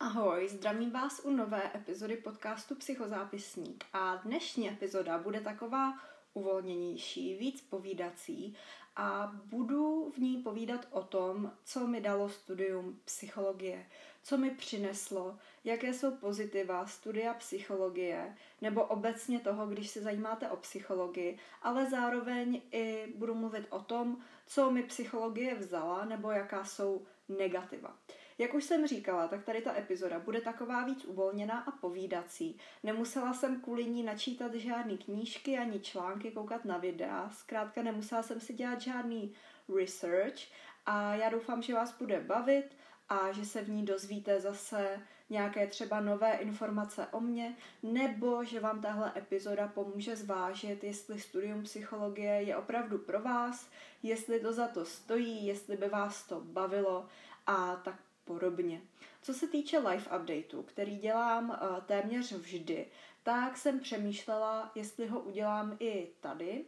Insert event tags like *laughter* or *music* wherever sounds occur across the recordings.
Ahoj, zdravím vás u nové epizody podcastu Psychozápisník. A dnešní epizoda bude taková uvolněnější, víc povídací a budu v ní povídat o tom, co mi dalo studium psychologie, co mi přineslo, jaké jsou pozitiva studia psychologie nebo obecně toho, když se zajímáte o psychologii, ale zároveň i budu mluvit o tom, co mi psychologie vzala nebo jaká jsou negativa. Jak už jsem říkala, tak tady ta epizoda bude taková víc uvolněná a povídací. Nemusela jsem kvůli ní načítat žádný knížky ani články, koukat na videa, zkrátka nemusela jsem si dělat žádný research a já doufám, že vás bude bavit a že se v ní dozvíte zase nějaké třeba nové informace o mně, nebo že vám tahle epizoda pomůže zvážit, jestli studium psychologie je opravdu pro vás, jestli to za to stojí, jestli by vás to bavilo a tak podobně. Co se týče live updateu, který dělám uh, téměř vždy, tak jsem přemýšlela, jestli ho udělám i tady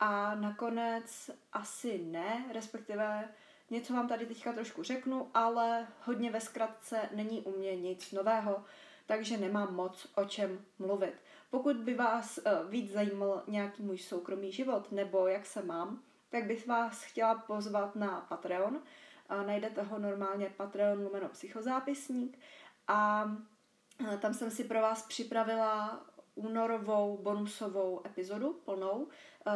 a nakonec asi ne, respektive něco vám tady teďka trošku řeknu, ale hodně ve zkratce není u mě nic nového, takže nemám moc o čem mluvit. Pokud by vás uh, víc zajímal nějaký můj soukromý život nebo jak se mám, tak bych vás chtěla pozvat na Patreon, najdete ho normálně Patreon lumeno psychozápisník a tam jsem si pro vás připravila únorovou bonusovou epizodu plnou.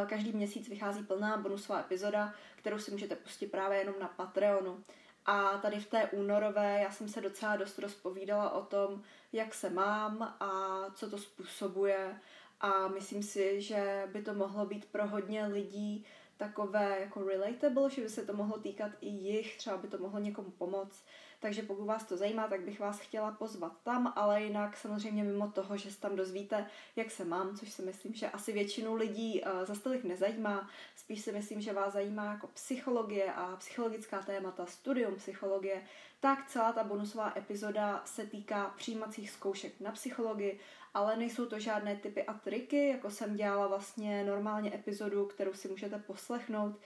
Každý měsíc vychází plná bonusová epizoda, kterou si můžete pustit právě jenom na Patreonu. A tady v té únorové já jsem se docela dost rozpovídala o tom, jak se mám a co to způsobuje. A myslím si, že by to mohlo být pro hodně lidí takové jako relatable, že by se to mohlo týkat i jich, třeba by to mohlo někomu pomoct. Takže pokud vás to zajímá, tak bych vás chtěla pozvat tam, ale jinak samozřejmě mimo toho, že se tam dozvíte, jak se mám, což si myslím, že asi většinu lidí uh, za stolik nezajímá. Spíš si myslím, že vás zajímá jako psychologie a psychologická témata, studium psychologie, tak celá ta bonusová epizoda se týká přijímacích zkoušek na psychologii, ale nejsou to žádné typy a triky, jako jsem dělala vlastně normálně epizodu, kterou si můžete poslechnout.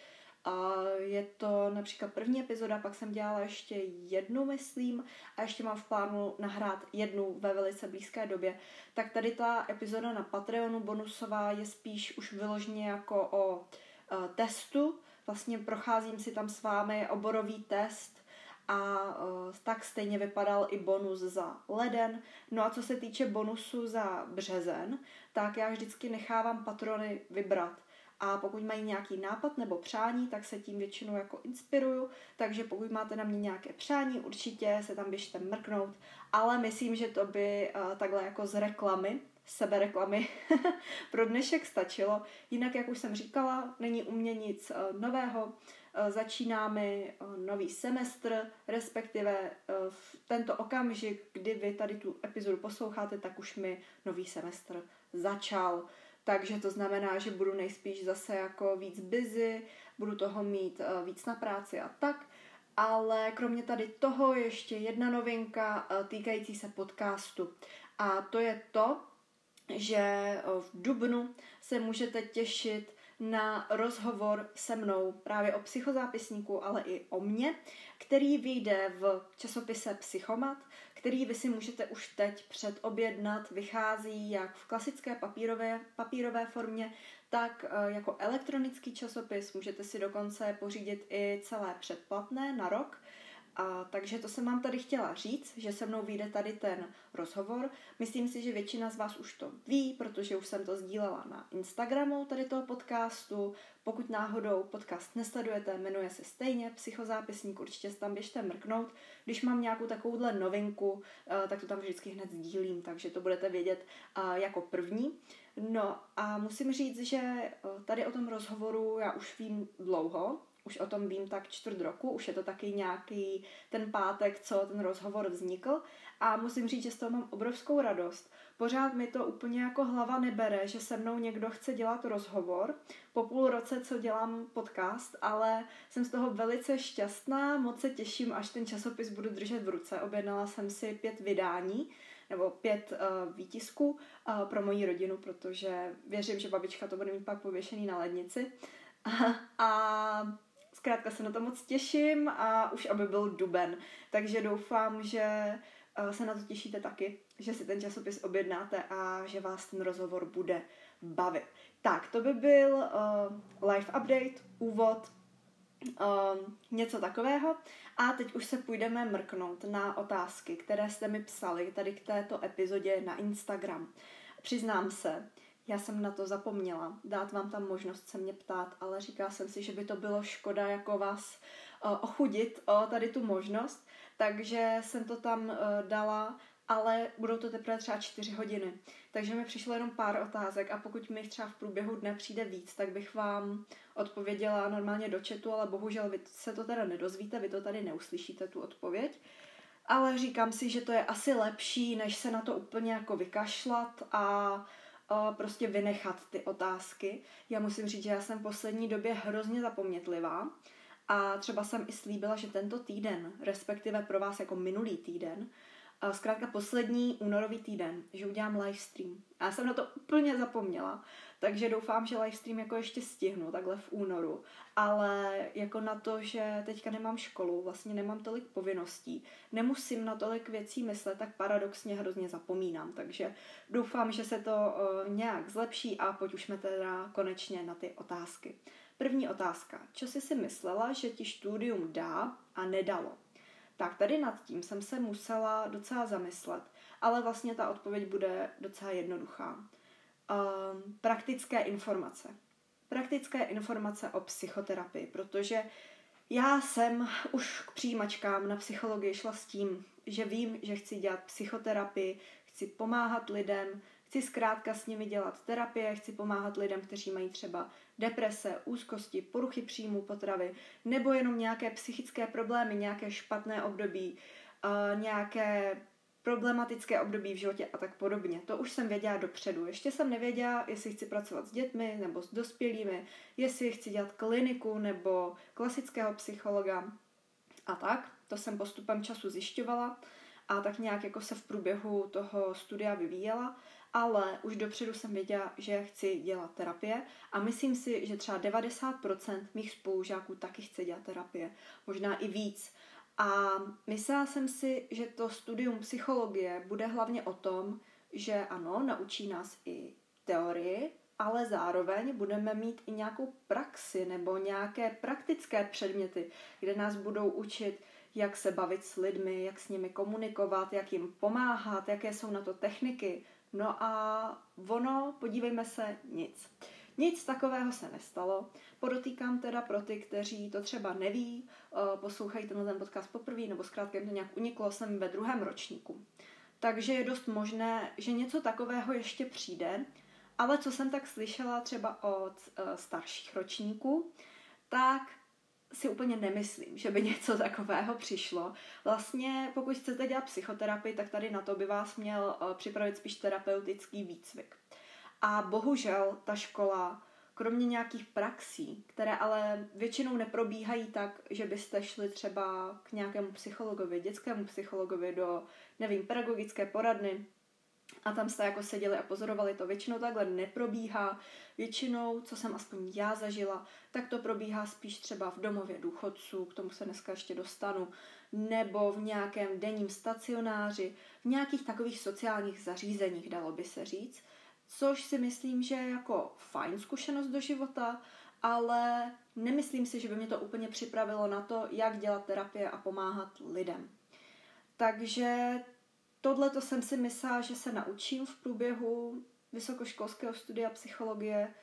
A je to například první epizoda, pak jsem dělala ještě jednu, myslím, a ještě mám v plánu nahrát jednu ve velice blízké době. Tak tady ta epizoda na Patreonu bonusová je spíš už vyloženě jako o uh, testu. Vlastně procházím si tam s vámi oborový test, a uh, tak stejně vypadal i bonus za leden. No a co se týče bonusu za březen, tak já vždycky nechávám patrony vybrat. A pokud mají nějaký nápad nebo přání, tak se tím většinou jako inspiruju. Takže pokud máte na mě nějaké přání, určitě se tam běžte mrknout. Ale myslím, že to by uh, takhle jako z reklamy, sebereklamy *laughs* pro dnešek stačilo. Jinak, jak už jsem říkala, není u mě nic uh, nového. Eh, začínáme eh, nový semestr, respektive eh, v tento okamžik, kdy vy tady tu epizodu posloucháte, tak už mi nový semestr začal. Takže to znamená, že budu nejspíš zase jako víc busy, budu toho mít víc na práci a tak. Ale kromě tady toho ještě jedna novinka týkající se podcastu. A to je to, že v Dubnu se můžete těšit na rozhovor se mnou právě o psychozápisníku, ale i o mně, který vyjde v časopise Psychomat, který vy si můžete už teď předobjednat. Vychází jak v klasické papírové, papírové formě, tak eh, jako elektronický časopis. Můžete si dokonce pořídit i celé předplatné na rok. A, takže to jsem vám tady chtěla říct, že se mnou vyjde tady ten rozhovor. Myslím si, že většina z vás už to ví, protože už jsem to sdílela na Instagramu tady toho podcastu. Pokud náhodou podcast nesledujete, jmenuje se stejně Psychozápisník, určitě tam běžte mrknout. Když mám nějakou takovouhle novinku, eh, tak to tam vždycky hned sdílím, takže to budete vědět eh, jako první. No a musím říct, že eh, tady o tom rozhovoru já už vím dlouho, už o tom vím tak čtvrt roku, už je to taky nějaký ten pátek, co ten rozhovor vznikl a musím říct, že z toho mám obrovskou radost. Pořád mi to úplně jako hlava nebere, že se mnou někdo chce dělat rozhovor po půl roce, co dělám podcast, ale jsem z toho velice šťastná, moc se těším, až ten časopis budu držet v ruce. Objednala jsem si pět vydání, nebo pět uh, výtisků uh, pro moji rodinu, protože věřím, že babička to bude mít pak pověšený na lednici. *laughs* A, a zkrátka se na to moc těším a už aby byl duben. Takže doufám, že uh, se na to těšíte taky, že si ten časopis objednáte a že vás ten rozhovor bude bavit. Tak, to by byl uh, live update, úvod, um, něco takového. A teď už se půjdeme mrknout na otázky, které jste mi psali tady k této epizodě na Instagram. Přiznám se, já jsem na to zapomněla dát vám tam možnost se mě ptát, ale říká jsem si, že by to bylo škoda jako vás uh, ochudit o tady tu možnost, takže jsem to tam uh, dala ale budou to teprve třeba čtyři hodiny. Takže mi přišlo jenom pár otázek a pokud mi třeba v průběhu dne přijde víc, tak bych vám odpověděla normálně do chatu, ale bohužel vy se to teda nedozvíte, vy to tady neuslyšíte, tu odpověď. Ale říkám si, že to je asi lepší, než se na to úplně jako vykašlat a, prostě vynechat ty otázky. Já musím říct, že já jsem v poslední době hrozně zapomnětlivá a třeba jsem i slíbila, že tento týden, respektive pro vás jako minulý týden, zkrátka poslední únorový týden, že udělám livestream. A já jsem na to úplně zapomněla, takže doufám, že livestream jako ještě stihnu takhle v únoru. Ale jako na to, že teďka nemám školu, vlastně nemám tolik povinností, nemusím na tolik věcí myslet, tak paradoxně hrozně zapomínám. Takže doufám, že se to uh, nějak zlepší a pojďme teda konečně na ty otázky. První otázka. Co jsi si myslela, že ti studium dá a nedalo? Tak tady nad tím jsem se musela docela zamyslet, ale vlastně ta odpověď bude docela jednoduchá. Um, praktické informace. Praktické informace o psychoterapii, protože já jsem už k přijímačkám na psychologii šla s tím, že vím, že chci dělat psychoterapii, chci pomáhat lidem, chci zkrátka s nimi dělat terapie, chci pomáhat lidem, kteří mají třeba deprese, úzkosti, poruchy příjmu potravy, nebo jenom nějaké psychické problémy, nějaké špatné období, nějaké problematické období v životě a tak podobně. To už jsem věděla dopředu. Ještě jsem nevěděla, jestli chci pracovat s dětmi nebo s dospělými, jestli chci dělat kliniku nebo klasického psychologa a tak. To jsem postupem času zjišťovala a tak nějak jako se v průběhu toho studia vyvíjela ale už dopředu jsem věděla, že chci dělat terapie a myslím si, že třeba 90% mých spolužáků taky chce dělat terapie, možná i víc. A myslela jsem si, že to studium psychologie bude hlavně o tom, že ano, naučí nás i teorii, ale zároveň budeme mít i nějakou praxi nebo nějaké praktické předměty, kde nás budou učit, jak se bavit s lidmi, jak s nimi komunikovat, jak jim pomáhat, jaké jsou na to techniky, No a ono, podívejme se, nic. Nic takového se nestalo. Podotýkám teda pro ty, kteří to třeba neví, eh, poslouchají tenhle ten podcast poprvé, nebo zkrátka jim to nějak uniklo, jsem ve druhém ročníku. Takže je dost možné, že něco takového ještě přijde, ale co jsem tak slyšela třeba od eh, starších ročníků, tak si úplně nemyslím, že by něco takového přišlo. Vlastně, pokud chcete dělat psychoterapii, tak tady na to by vás měl uh, připravit spíš terapeutický výcvik. A bohužel ta škola, kromě nějakých praxí, které ale většinou neprobíhají tak, že byste šli třeba k nějakému psychologovi, dětskému psychologovi do, nevím, pedagogické poradny, a tam jste jako seděli a pozorovali to. Většinou takhle neprobíhá. Většinou, co jsem aspoň já zažila, tak to probíhá spíš třeba v domově důchodců, k tomu se dneska ještě dostanu, nebo v nějakém denním stacionáři, v nějakých takových sociálních zařízeních, dalo by se říct, což si myslím, že je jako fajn zkušenost do života, ale nemyslím si, že by mě to úplně připravilo na to, jak dělat terapie a pomáhat lidem. Takže tohle to jsem si myslela, že se naučím v průběhu vysokoškolského studia psychologie.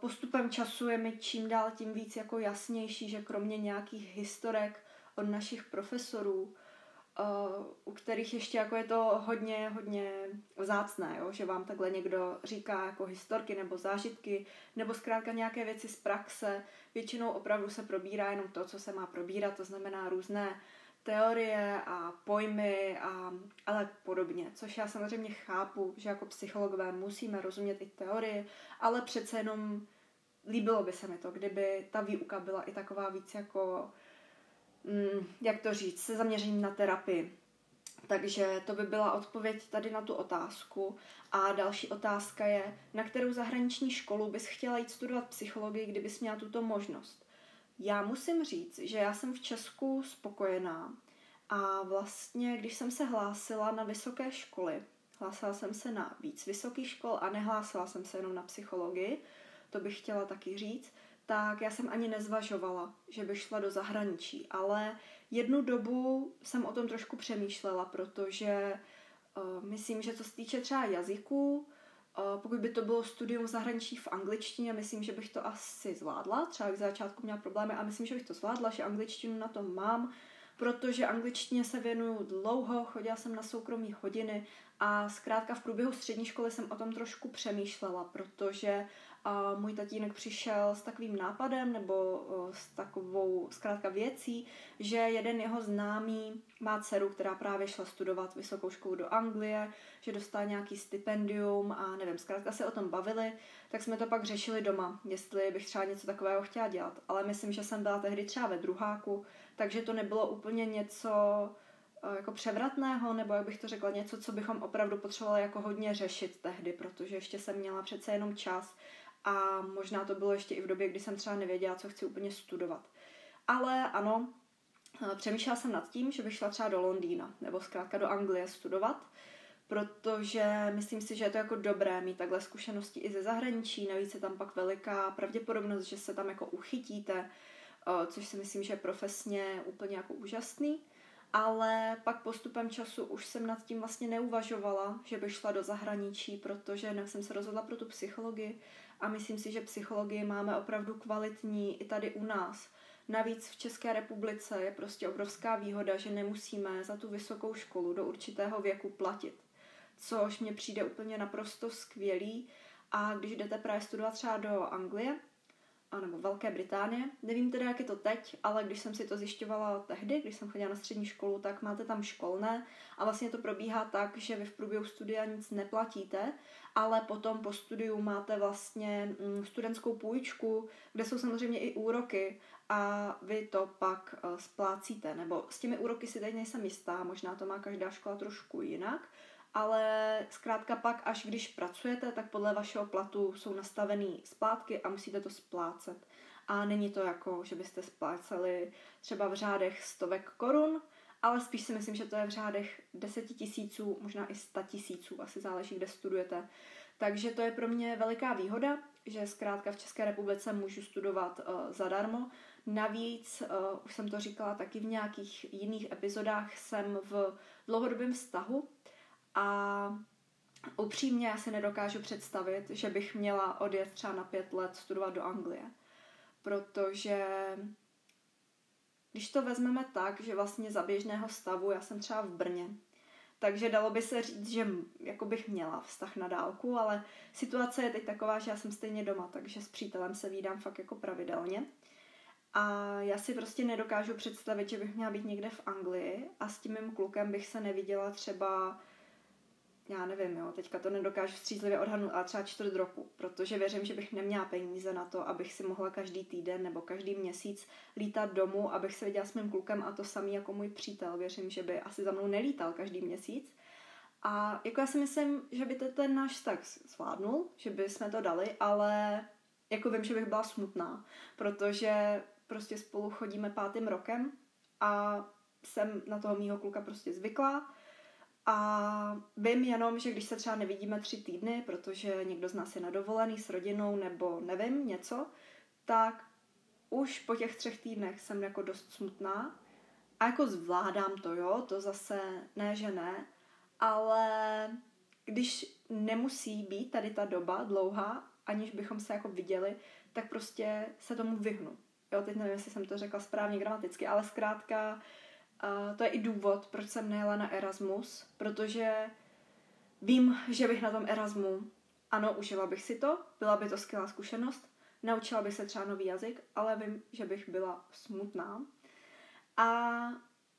Postupem času je mi čím dál tím víc jako jasnější, že kromě nějakých historek od našich profesorů uh, u kterých ještě jako je to hodně, hodně vzácné, jo? že vám takhle někdo říká jako historky nebo zážitky, nebo zkrátka nějaké věci z praxe. Většinou opravdu se probírá jenom to, co se má probírat, to znamená různé teorie a pojmy a, a tak podobně. Což já samozřejmě chápu, že jako psychologové musíme rozumět i teorie, ale přece jenom líbilo by se mi to, kdyby ta výuka byla i taková víc jako Mm, jak to říct, se zaměřením na terapii. Takže to by byla odpověď tady na tu otázku. A další otázka je, na kterou zahraniční školu bys chtěla jít studovat psychologii, kdybys měla tuto možnost. Já musím říct, že já jsem v Česku spokojená a vlastně, když jsem se hlásila na vysoké školy, hlásila jsem se na víc vysokých škol a nehlásila jsem se jenom na psychologii, to bych chtěla taky říct, tak já jsem ani nezvažovala, že bych šla do zahraničí, ale jednu dobu jsem o tom trošku přemýšlela, protože uh, myslím, že co se týče třeba jazyků, pokud by to bylo studium v zahraničí v angličtině, myslím, že bych to asi zvládla. Třeba k začátku měla problémy a myslím, že bych to zvládla, že angličtinu na tom mám, protože angličtině se věnuju dlouho, chodila jsem na soukromí hodiny a zkrátka v průběhu střední školy jsem o tom trošku přemýšlela, protože a můj tatínek přišel s takovým nápadem nebo s takovou zkrátka věcí, že jeden jeho známý má dceru, která právě šla studovat vysokou školu do Anglie, že dostala nějaký stipendium a nevím, zkrátka se o tom bavili, tak jsme to pak řešili doma, jestli bych třeba něco takového chtěla dělat. Ale myslím, že jsem byla tehdy třeba ve druháku, takže to nebylo úplně něco jako převratného, nebo jak bych to řekla, něco, co bychom opravdu potřebovali jako hodně řešit tehdy, protože ještě jsem měla přece jenom čas a možná to bylo ještě i v době, kdy jsem třeba nevěděla, co chci úplně studovat. Ale ano, eh, přemýšlela jsem nad tím, že bych šla třeba do Londýna nebo zkrátka do Anglie studovat, protože myslím si, že je to jako dobré mít takhle zkušenosti i ze zahraničí, navíc je tam pak veliká pravděpodobnost, že se tam jako uchytíte, eh, což si myslím, že je profesně úplně jako úžasný. Ale pak postupem času už jsem nad tím vlastně neuvažovala, že bych šla do zahraničí, protože jsem se rozhodla pro tu psychologii a myslím si, že psychologii máme opravdu kvalitní i tady u nás. Navíc v České republice je prostě obrovská výhoda, že nemusíme za tu vysokou školu do určitého věku platit, což mně přijde úplně naprosto skvělý. A když jdete právě studovat třeba do Anglie, nebo Velké Británie. Nevím teda, jak je to teď, ale když jsem si to zjišťovala tehdy, když jsem chodila na střední školu, tak máte tam školné a vlastně to probíhá tak, že vy v průběhu studia nic neplatíte, ale potom po studiu máte vlastně mm, studentskou půjčku, kde jsou samozřejmě i úroky a vy to pak uh, splácíte. Nebo s těmi úroky si teď nejsem jistá, možná to má každá škola trošku jinak, ale zkrátka pak, až když pracujete, tak podle vašeho platu jsou nastavený splátky a musíte to splácet. A není to jako, že byste spláceli třeba v řádech stovek korun, ale spíš si myslím, že to je v řádech deseti tisíců, možná i sta tisíců, asi záleží, kde studujete. Takže to je pro mě veliká výhoda, že zkrátka v České republice můžu studovat uh, zadarmo. Navíc, uh, už jsem to říkala taky v nějakých jiných epizodách, jsem v dlouhodobém vztahu, a upřímně já si nedokážu představit, že bych měla odjet třeba na pět let studovat do Anglie. Protože když to vezmeme tak, že vlastně za běžného stavu, já jsem třeba v Brně, takže dalo by se říct, že jako bych měla vztah na dálku, ale situace je teď taková, že já jsem stejně doma, takže s přítelem se vídám fakt jako pravidelně. A já si prostě nedokážu představit, že bych měla být někde v Anglii a s tím mým klukem bych se neviděla třeba já nevím, jo, teďka to nedokážu střízlivě odhadnout, ale třeba čtvrt roku, protože věřím, že bych neměla peníze na to, abych si mohla každý týden nebo každý měsíc lítat domů, abych se viděla s mým klukem a to samý jako můj přítel. Věřím, že by asi za mnou nelítal každý měsíc. A jako já si myslím, že by to ten náš vztah zvládnul, že by jsme to dali, ale jako vím, že bych byla smutná, protože prostě spolu chodíme pátým rokem a jsem na toho mýho kluka prostě zvyklá a vím jenom, že když se třeba nevidíme tři týdny, protože někdo z nás je na dovolený s rodinou nebo nevím, něco, tak už po těch třech týdnech jsem jako dost smutná. A jako zvládám to, jo, to zase ne, že ne, ale když nemusí být tady ta doba dlouhá, aniž bychom se jako viděli, tak prostě se tomu vyhnu. Jo, teď nevím, jestli jsem to řekla správně gramaticky, ale zkrátka uh, to je i důvod, proč jsem nejela na Erasmus, protože vím, že bych na tom Erasmu, ano, užila bych si to, byla by to skvělá zkušenost, naučila bych se třeba nový jazyk, ale vím, že bych byla smutná. A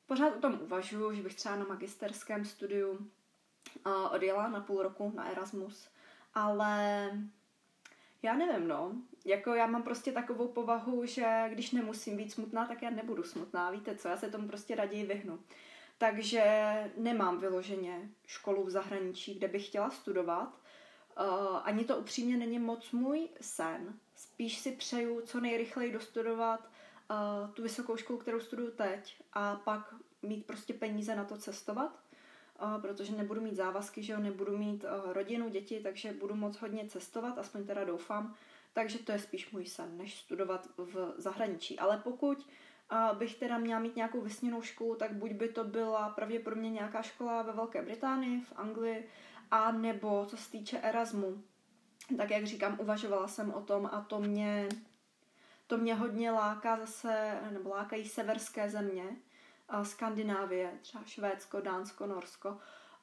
pořád o tom uvažuji, že bych třeba na magisterském studiu odjela na půl roku na Erasmus, ale já nevím, no. Jako já mám prostě takovou povahu, že když nemusím být smutná, tak já nebudu smutná. Víte co, já se tomu prostě raději vyhnu. Takže nemám vyloženě školu v zahraničí, kde bych chtěla studovat. Uh, ani to upřímně není moc můj sen. Spíš si přeju co nejrychleji dostudovat uh, tu vysokou školu, kterou studuju teď a pak mít prostě peníze na to cestovat protože nebudu mít závazky, že jo, nebudu mít rodinu, děti, takže budu moc hodně cestovat, aspoň teda doufám. Takže to je spíš můj sen, než studovat v zahraničí. Ale pokud bych teda měla mít nějakou vysněnou školu, tak buď by to byla pravděpodobně nějaká škola ve Velké Británii, v Anglii, a nebo co se týče Erasmu. Tak jak říkám, uvažovala jsem o tom a to mě, to mě hodně láká zase, nebo lákají severské země, Skandinávie, třeba Švédsko, Dánsko, Norsko,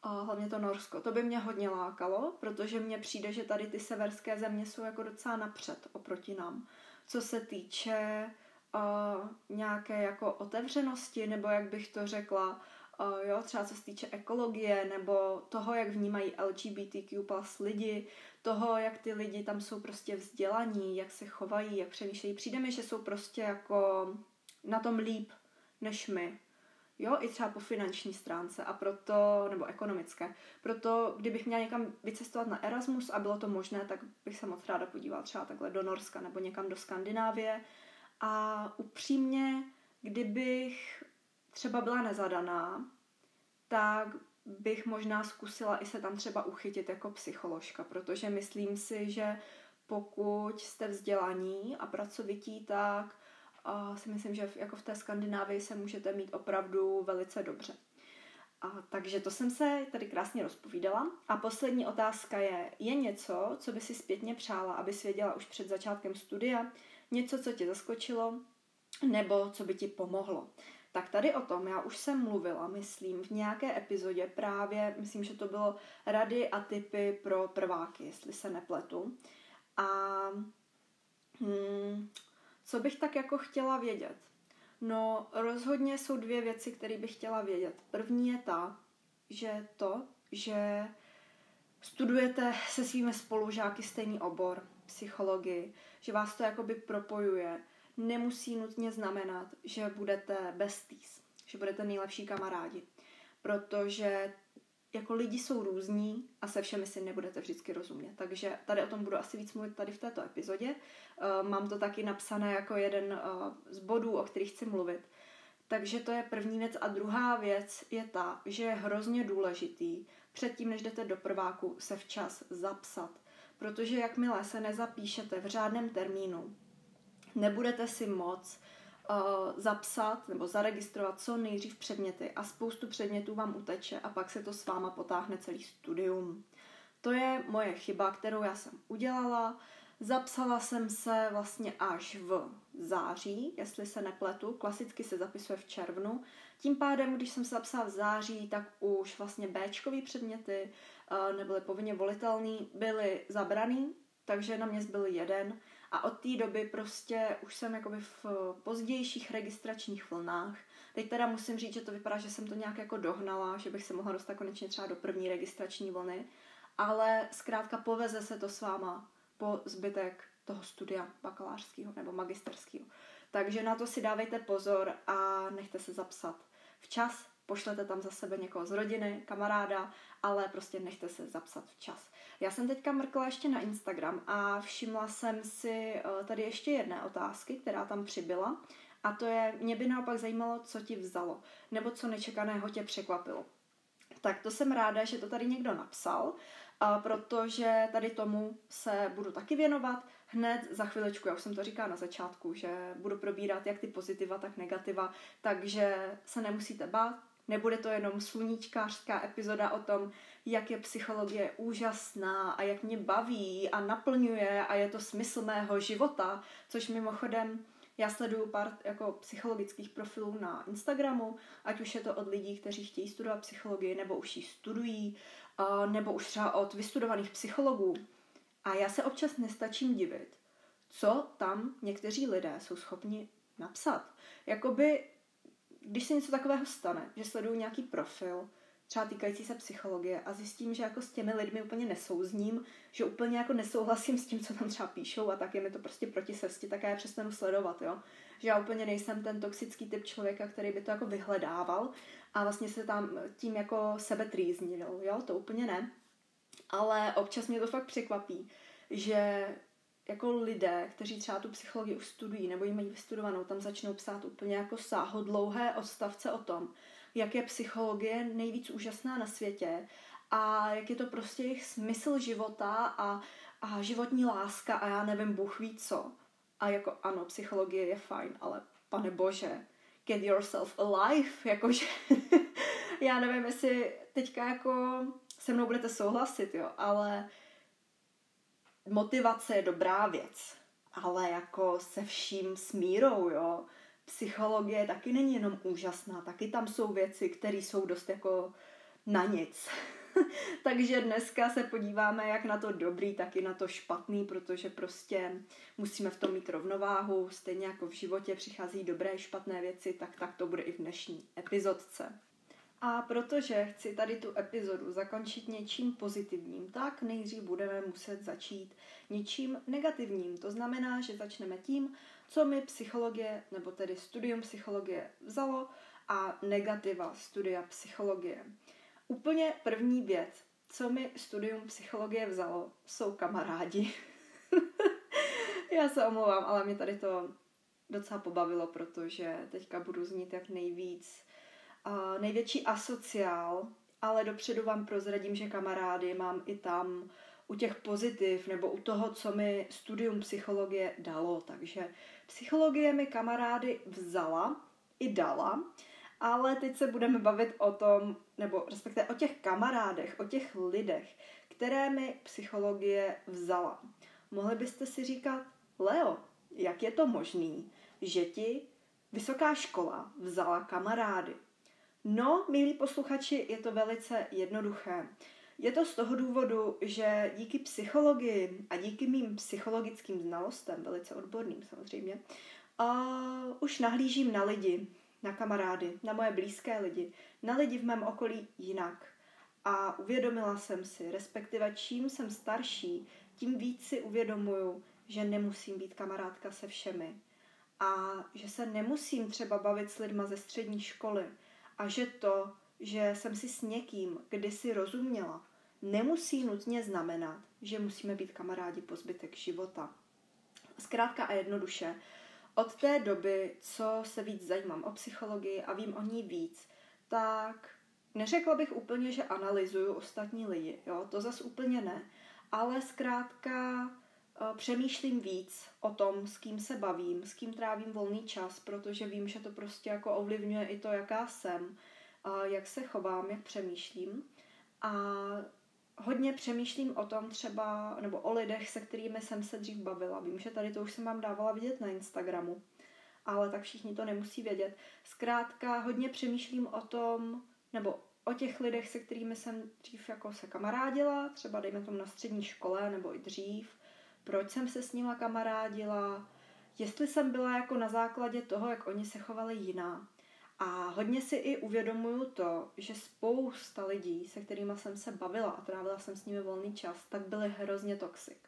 hlavně to Norsko. To by mě hodně lákalo, protože mně přijde, že tady ty severské země jsou jako docela napřed oproti nám. Co se týče uh, nějaké jako otevřenosti, nebo jak bych to řekla, uh, jo, třeba co se týče ekologie, nebo toho, jak vnímají LGBTQ plus lidi, toho, jak ty lidi tam jsou prostě vzdělaní, jak se chovají, jak přemýšlejí. Přijde mi, že jsou prostě jako na tom líp než my. Jo, i třeba po finanční stránce a proto, nebo ekonomické. Proto, kdybych měla někam vycestovat na Erasmus a bylo to možné, tak bych se moc ráda podívala třeba takhle do Norska nebo někam do Skandinávie. A upřímně, kdybych třeba byla nezadaná, tak bych možná zkusila i se tam třeba uchytit jako psycholožka, protože myslím si, že pokud jste vzdělaní a pracovití, tak a si myslím, že jako v té Skandinávii se můžete mít opravdu velice dobře. A, takže to jsem se tady krásně rozpovídala. A poslední otázka je, je něco, co by si zpětně přála, aby věděla už před začátkem studia, něco, co tě zaskočilo, nebo co by ti pomohlo. Tak tady o tom já už jsem mluvila, myslím, v nějaké epizodě právě, myslím, že to bylo rady a typy pro prváky, jestli se nepletu. A hmm, co bych tak jako chtěla vědět? No, rozhodně jsou dvě věci, které bych chtěla vědět. První je ta, že to, že studujete se svými spolužáky stejný obor, psychologii, že vás to jakoby propojuje, nemusí nutně znamenat, že budete besties, že budete nejlepší kamarádi. Protože jako lidi jsou různí a se všemi si nebudete vždycky rozumět. Takže tady o tom budu asi víc mluvit tady v této epizodě. Uh, mám to taky napsané jako jeden uh, z bodů, o kterých chci mluvit. Takže to je první věc. A druhá věc je ta, že je hrozně důležitý předtím, než jdete do prváku, se včas zapsat. Protože jakmile se nezapíšete v řádném termínu, nebudete si moc zapsat nebo zaregistrovat co nejdřív předměty a spoustu předmětů vám uteče a pak se to s váma potáhne celý studium. To je moje chyba, kterou já jsem udělala. Zapsala jsem se vlastně až v září, jestli se nepletu. Klasicky se zapisuje v červnu. Tím pádem, když jsem se zapsala v září, tak už vlastně Bčkový předměty uh, nebyly povinně volitelný, byly zabraný, takže na mě zbyl jeden a od té doby prostě už jsem jakoby v pozdějších registračních vlnách. Teď teda musím říct, že to vypadá, že jsem to nějak jako dohnala, že bych se mohla dostat konečně třeba do první registrační vlny, ale zkrátka poveze se to s váma po zbytek toho studia bakalářského nebo magisterského. Takže na to si dávejte pozor a nechte se zapsat včas, pošlete tam za sebe někoho z rodiny, kamaráda, ale prostě nechte se zapsat včas. Já jsem teďka mrkla ještě na Instagram a všimla jsem si eh, tady ještě jedné otázky, která tam přibyla. A to je, mě by naopak zajímalo, co ti vzalo, nebo co nečekaného tě překvapilo. Tak to jsem ráda, že to tady někdo napsal, protože tady tomu se budu taky věnovat hned za chvilečku. Já už jsem to říkala na začátku, že budu probírat jak ty pozitiva, tak negativa, takže se nemusíte bát, Nebude to jenom sluníčkářská epizoda o tom, jak je psychologie úžasná a jak mě baví a naplňuje a je to smysl mého života, což mimochodem Já sleduju pár jako psychologických profilů na Instagramu, ať už je to od lidí, kteří chtějí studovat psychologii, nebo už ji studují, nebo už třeba od vystudovaných psychologů. A já se občas nestačím divit, co tam někteří lidé jsou schopni napsat. Jakoby, když se něco takového stane, že sleduju nějaký profil, třeba týkající se psychologie a zjistím, že jako s těmi lidmi úplně nesouzním, že úplně jako nesouhlasím s tím, co tam třeba píšou a tak je mi to prostě proti srsti, tak já přestanu sledovat, jo. Že já úplně nejsem ten toxický typ člověka, který by to jako vyhledával a vlastně se tam tím jako sebe trýznil, jo, to úplně ne. Ale občas mě to fakt překvapí, že jako lidé, kteří třeba tu psychologii už studují nebo ji mají vystudovanou, tam začnou psát úplně jako sáhodlouhé odstavce o tom, jak je psychologie nejvíc úžasná na světě a jak je to prostě jejich smysl života a, a životní láska a já nevím, Bůh ví co. A jako ano, psychologie je fajn, ale pane bože, get yourself alive, jakože *laughs* já nevím, jestli teďka jako se mnou budete souhlasit, jo, ale motivace je dobrá věc, ale jako se vším smírou, jo psychologie taky není jenom úžasná, taky tam jsou věci, které jsou dost jako na nic. *laughs* Takže dneska se podíváme jak na to dobrý, tak i na to špatný, protože prostě musíme v tom mít rovnováhu. Stejně jako v životě přichází dobré i špatné věci, tak tak to bude i v dnešní epizodce. A protože chci tady tu epizodu zakončit něčím pozitivním, tak nejdřív budeme muset začít něčím negativním. To znamená, že začneme tím, co mi psychologie, nebo tedy studium psychologie vzalo a negativa studia psychologie. Úplně první věc, co mi studium psychologie vzalo, jsou kamarádi. *laughs* Já se omlouvám, ale mě tady to docela pobavilo, protože teďka budu znít jak nejvíc uh, největší asociál, ale dopředu vám prozradím, že kamarády mám i tam u těch pozitiv nebo u toho, co mi studium psychologie dalo. Takže psychologie mi kamarády vzala i dala, ale teď se budeme bavit o tom, nebo respektive o těch kamarádech, o těch lidech, které mi psychologie vzala. Mohli byste si říkat, Leo, jak je to možný, že ti vysoká škola vzala kamarády? No, milí posluchači, je to velice jednoduché. Je to z toho důvodu, že díky psychologii a díky mým psychologickým znalostem, velice odborným samozřejmě, uh, už nahlížím na lidi, na kamarády, na moje blízké lidi, na lidi v mém okolí jinak. A uvědomila jsem si, respektive čím jsem starší, tím víc si uvědomuju, že nemusím být kamarádka se všemi. A že se nemusím třeba bavit s lidma ze střední školy. A že to, že jsem si s někým kdysi rozuměla, nemusí nutně znamenat, že musíme být kamarádi po zbytek života. Zkrátka a jednoduše, od té doby, co se víc zajímám o psychologii a vím o ní víc, tak neřekla bych úplně, že analyzuju ostatní lidi, jo, to zas úplně ne, ale zkrátka eh, přemýšlím víc o tom, s kým se bavím, s kým trávím volný čas, protože vím, že to prostě jako ovlivňuje i to, jaká jsem, jak se chovám, jak přemýšlím. A hodně přemýšlím o tom třeba, nebo o lidech, se kterými jsem se dřív bavila. Vím, že tady to už jsem vám dávala vidět na Instagramu, ale tak všichni to nemusí vědět. Zkrátka hodně přemýšlím o tom, nebo o těch lidech, se kterými jsem dřív jako se kamarádila, třeba dejme tomu na střední škole nebo i dřív, proč jsem se s nima kamarádila, jestli jsem byla jako na základě toho, jak oni se chovali jiná. A hodně si i uvědomuju to, že spousta lidí, se kterými jsem se bavila a trávila jsem s nimi volný čas, tak byly hrozně toxic.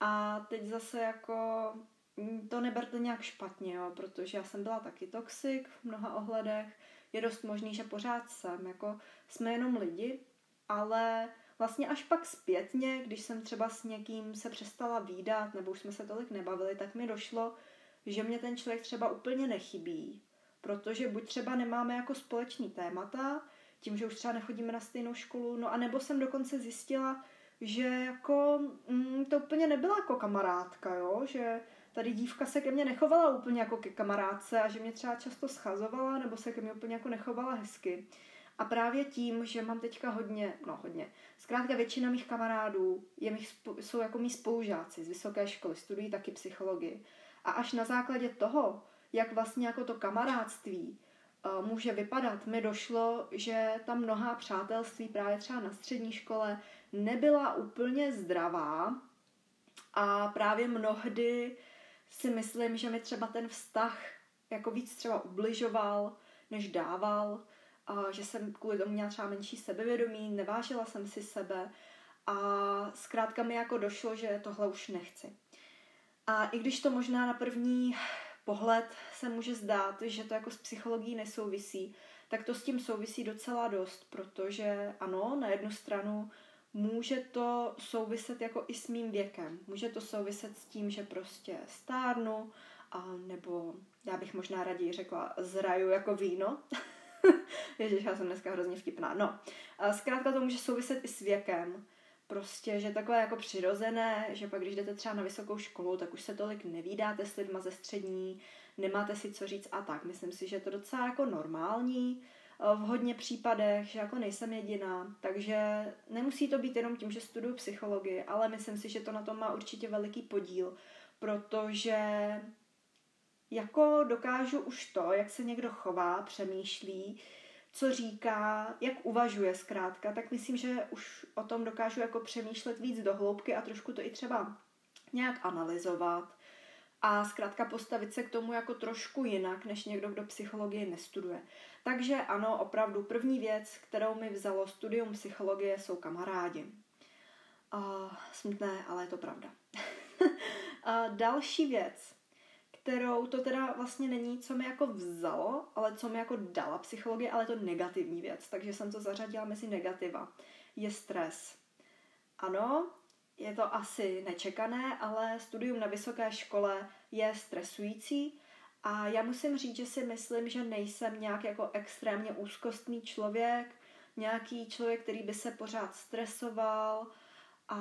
A teď zase jako mm, to neberte nějak špatně, jo, protože já jsem byla taky toxic v mnoha ohledech. Je dost možný, že pořád jsem. Jako jsme jenom lidi, ale vlastně až pak zpětně, když jsem třeba s někým se přestala výdat, nebo už jsme se tolik nebavili, tak mi došlo, že mě ten člověk třeba úplně nechybí, protože buď třeba nemáme jako společný témata, tím, že už třeba nechodíme na stejnou školu, no a nebo jsem dokonce zjistila, že jako mm, to úplně nebyla jako kamarádka, jo, že tady dívka se ke mně nechovala úplně jako ke kamarádce a že mě třeba často schazovala nebo se ke mně úplně jako nechovala hezky. A právě tím, že mám teďka hodně, no hodně, zkrátka většina mých kamarádů je mých, jsou jako mý spolužáci z vysoké školy, studují taky psychologii. A až na základě toho, jak vlastně jako to kamarádství uh, může vypadat, mi došlo, že ta mnohá přátelství právě třeba na střední škole nebyla úplně zdravá a právě mnohdy si myslím, že mi třeba ten vztah jako víc třeba ubližoval, než dával, a že jsem kvůli tomu měla třeba menší sebevědomí, nevážila jsem si sebe a zkrátka mi jako došlo, že tohle už nechci. A i když to možná na první pohled se může zdát, že to jako s psychologií nesouvisí, tak to s tím souvisí docela dost, protože ano, na jednu stranu může to souviset jako i s mým věkem. Může to souviset s tím, že prostě stárnu, a nebo já bych možná raději řekla zraju jako víno. *laughs* Ježiš, já jsem dneska hrozně vtipná. No, zkrátka to může souviset i s věkem. Prostě, že takové jako přirozené, že pak když jdete třeba na vysokou školu, tak už se tolik nevídáte s lidma ze střední, nemáte si co říct a tak. Myslím si, že je to docela jako normální v hodně případech, že jako nejsem jediná, takže nemusí to být jenom tím, že studuju psychologii, ale myslím si, že to na tom má určitě veliký podíl, protože jako dokážu už to, jak se někdo chová, přemýšlí, co říká, jak uvažuje zkrátka, tak myslím, že už o tom dokážu jako přemýšlet víc do hloubky a trošku to i třeba nějak analyzovat a zkrátka postavit se k tomu jako trošku jinak, než někdo, kdo psychologii nestuduje. Takže ano, opravdu první věc, kterou mi vzalo studium psychologie, jsou kamarádi. Uh, smutné, ale je to pravda. *laughs* uh, další věc, kterou to teda vlastně není, co mi jako vzalo, ale co mi jako dala psychologie, ale to negativní věc, takže jsem to zařadila mezi negativa, je stres. Ano, je to asi nečekané, ale studium na vysoké škole je stresující. A já musím říct, že si myslím, že nejsem nějak jako extrémně úzkostný člověk, nějaký člověk, který by se pořád stresoval a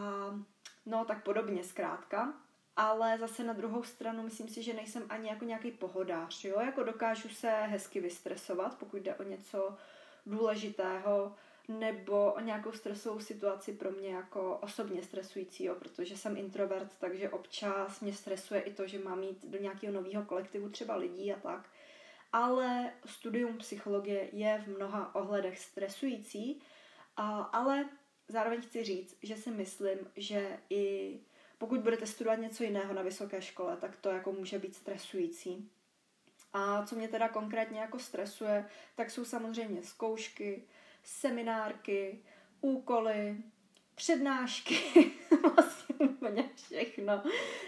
no tak podobně zkrátka ale zase na druhou stranu myslím si, že nejsem ani jako nějaký pohodář, jo, jako dokážu se hezky vystresovat, pokud jde o něco důležitého, nebo o nějakou stresovou situaci pro mě jako osobně stresující, jo, protože jsem introvert, takže občas mě stresuje i to, že mám jít do nějakého nového kolektivu třeba lidí a tak. Ale studium psychologie je v mnoha ohledech stresující, ale zároveň chci říct, že si myslím, že i pokud budete studovat něco jiného na vysoké škole, tak to jako může být stresující. A co mě teda konkrétně jako stresuje, tak jsou samozřejmě zkoušky, seminárky, úkoly, přednášky, *laughs* vlastně úplně všechno.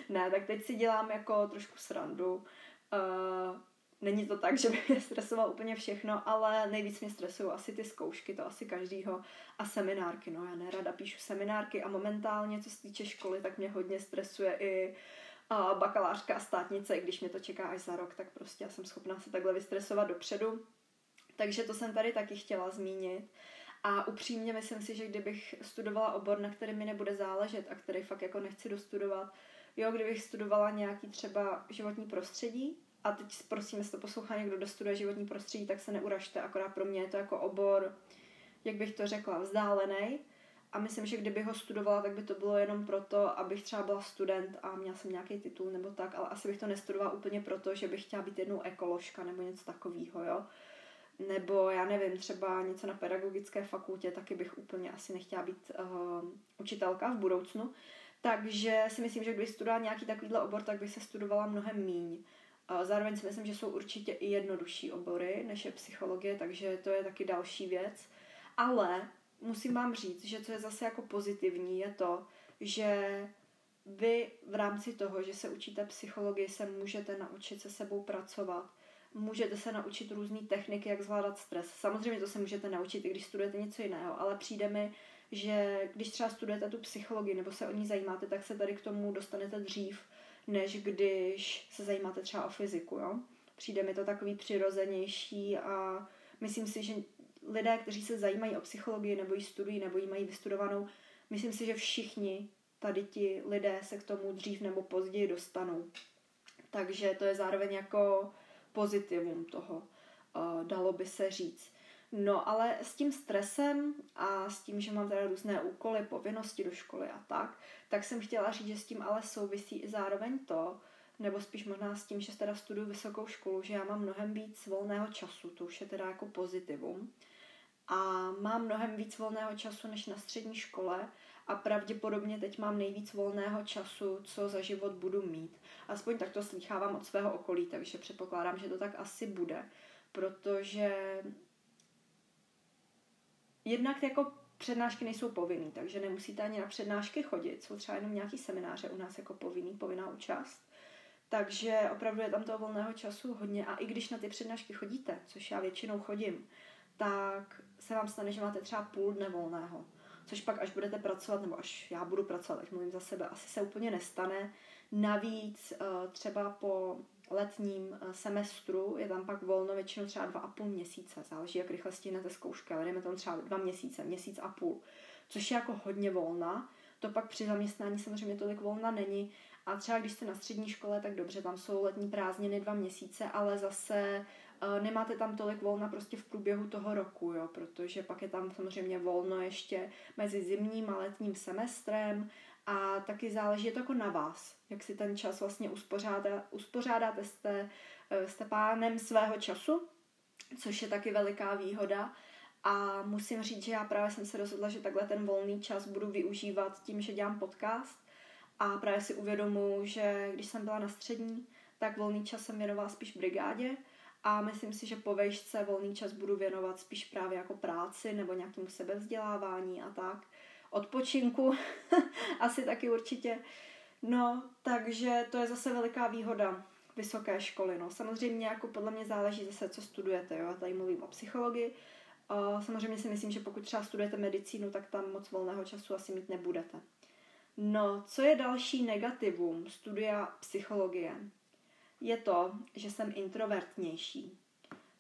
Ne, tak teď si dělám jako trošku srandu. Uh, Není to tak, *laughs* že by mě stresoval úplně všechno, ale nejvíc mě stresují asi ty zkoušky, to asi každýho, a seminárky. No já nerada píšu seminárky a momentálně, co se týče školy, tak mě hodně stresuje i a bakalářka a státnice, i když mě to čeká až za rok, tak prostě já jsem schopná se takhle vystresovat dopředu. Takže to jsem tady taky chtěla zmínit. A upřímně myslím si, že kdybych studovala obor, na který mi nebude záležet a který fakt jako nechci dostudovat, jo, kdybych studovala nějaký třeba životní prostředí, a teď prosím, jestli to poslouchá někdo, kdo studuje životní prostředí, tak se neuražte, akorát pro mě je to jako obor, jak bych to řekla, vzdálený. A myslím, že kdyby ho studovala, tak by to bylo jenom proto, abych třeba byla student a měla jsem nějaký titul nebo tak, ale asi bych to nestudovala úplně proto, že bych chtěla být jednou ekoložka nebo něco takového, jo. Nebo já nevím, třeba něco na pedagogické fakultě, taky bych úplně asi nechtěla být uh, učitelka v budoucnu. Takže si myslím, že kdybych studovala nějaký takovýhle obor, tak bych se studovala mnohem míň. Zároveň si myslím, že jsou určitě i jednodušší obory, než je psychologie, takže to je taky další věc. Ale musím vám říct, že co je zase jako pozitivní, je to, že vy v rámci toho, že se učíte psychologii, se můžete naučit se sebou pracovat, můžete se naučit různé techniky, jak zvládat stres. Samozřejmě to se můžete naučit, i když studujete něco jiného, ale přijde mi, že když třeba studujete tu psychologii nebo se o ní zajímáte, tak se tady k tomu dostanete dřív, než když se zajímáte třeba o fyziku, jo. Přijde mi to takový přirozenější a myslím si, že lidé, kteří se zajímají o psychologii nebo ji studují nebo ji mají vystudovanou, myslím si, že všichni tady ti lidé se k tomu dřív nebo později dostanou. Takže to je zároveň jako pozitivum toho, dalo by se říct. No ale s tím stresem a s tím, že mám teda různé úkoly, povinnosti do školy a tak, tak jsem chtěla říct, že s tím ale souvisí i zároveň to, nebo spíš možná s tím, že teda studuju vysokou školu, že já mám mnohem víc volného času, to už je teda jako pozitivum. A mám mnohem víc volného času než na střední škole a pravděpodobně teď mám nejvíc volného času, co za život budu mít. Aspoň tak to slýchávám od svého okolí, takže předpokládám, že to tak asi bude, protože jednak jako přednášky nejsou povinný, takže nemusíte ani na přednášky chodit, jsou třeba jenom nějaký semináře u nás jako povinný, povinná účast. Takže opravdu je tam toho volného času hodně a i když na ty přednášky chodíte, což já většinou chodím, tak se vám stane, že máte třeba půl dne volného. Což pak, až budete pracovat, nebo až já budu pracovat, ať mluvím za sebe, asi se úplně nestane. Navíc eh, třeba po letním eh, semestru je tam pak volno většinou třeba dva a půl měsíce. Záleží, jak rychle stihnete zkoušky, ale jdeme tam třeba dva měsíce, měsíc a půl. Což je jako hodně volna. To pak při zaměstnání samozřejmě tolik volna není. A třeba když jste na střední škole, tak dobře, tam jsou letní prázdniny dva měsíce, ale zase uh, nemáte tam tolik volna prostě v průběhu toho roku, jo, protože pak je tam samozřejmě volno ještě mezi zimním a letním semestrem a taky záleží to jako na vás, jak si ten čas vlastně uspořádá, uspořádáte, jste, eh, jste pánem svého času, což je taky veliká výhoda. A musím říct, že já právě jsem se rozhodla, že takhle ten volný čas budu využívat tím, že dělám podcast. A právě si uvědomuji, že když jsem byla na střední, tak volný čas jsem věnovala spíš brigádě a myslím si, že po vejšce volný čas budu věnovat spíš právě jako práci nebo nějakému sebevzdělávání a tak odpočinku, *laughs* asi taky určitě. No, takže to je zase veliká výhoda vysoké školy. No, samozřejmě jako podle mě záleží zase, co studujete. Jo? Tady mluvím o psychologii. Samozřejmě si myslím, že pokud třeba studujete medicínu, tak tam moc volného času asi mít nebudete. No, co je další negativum studia psychologie? Je to, že jsem introvertnější.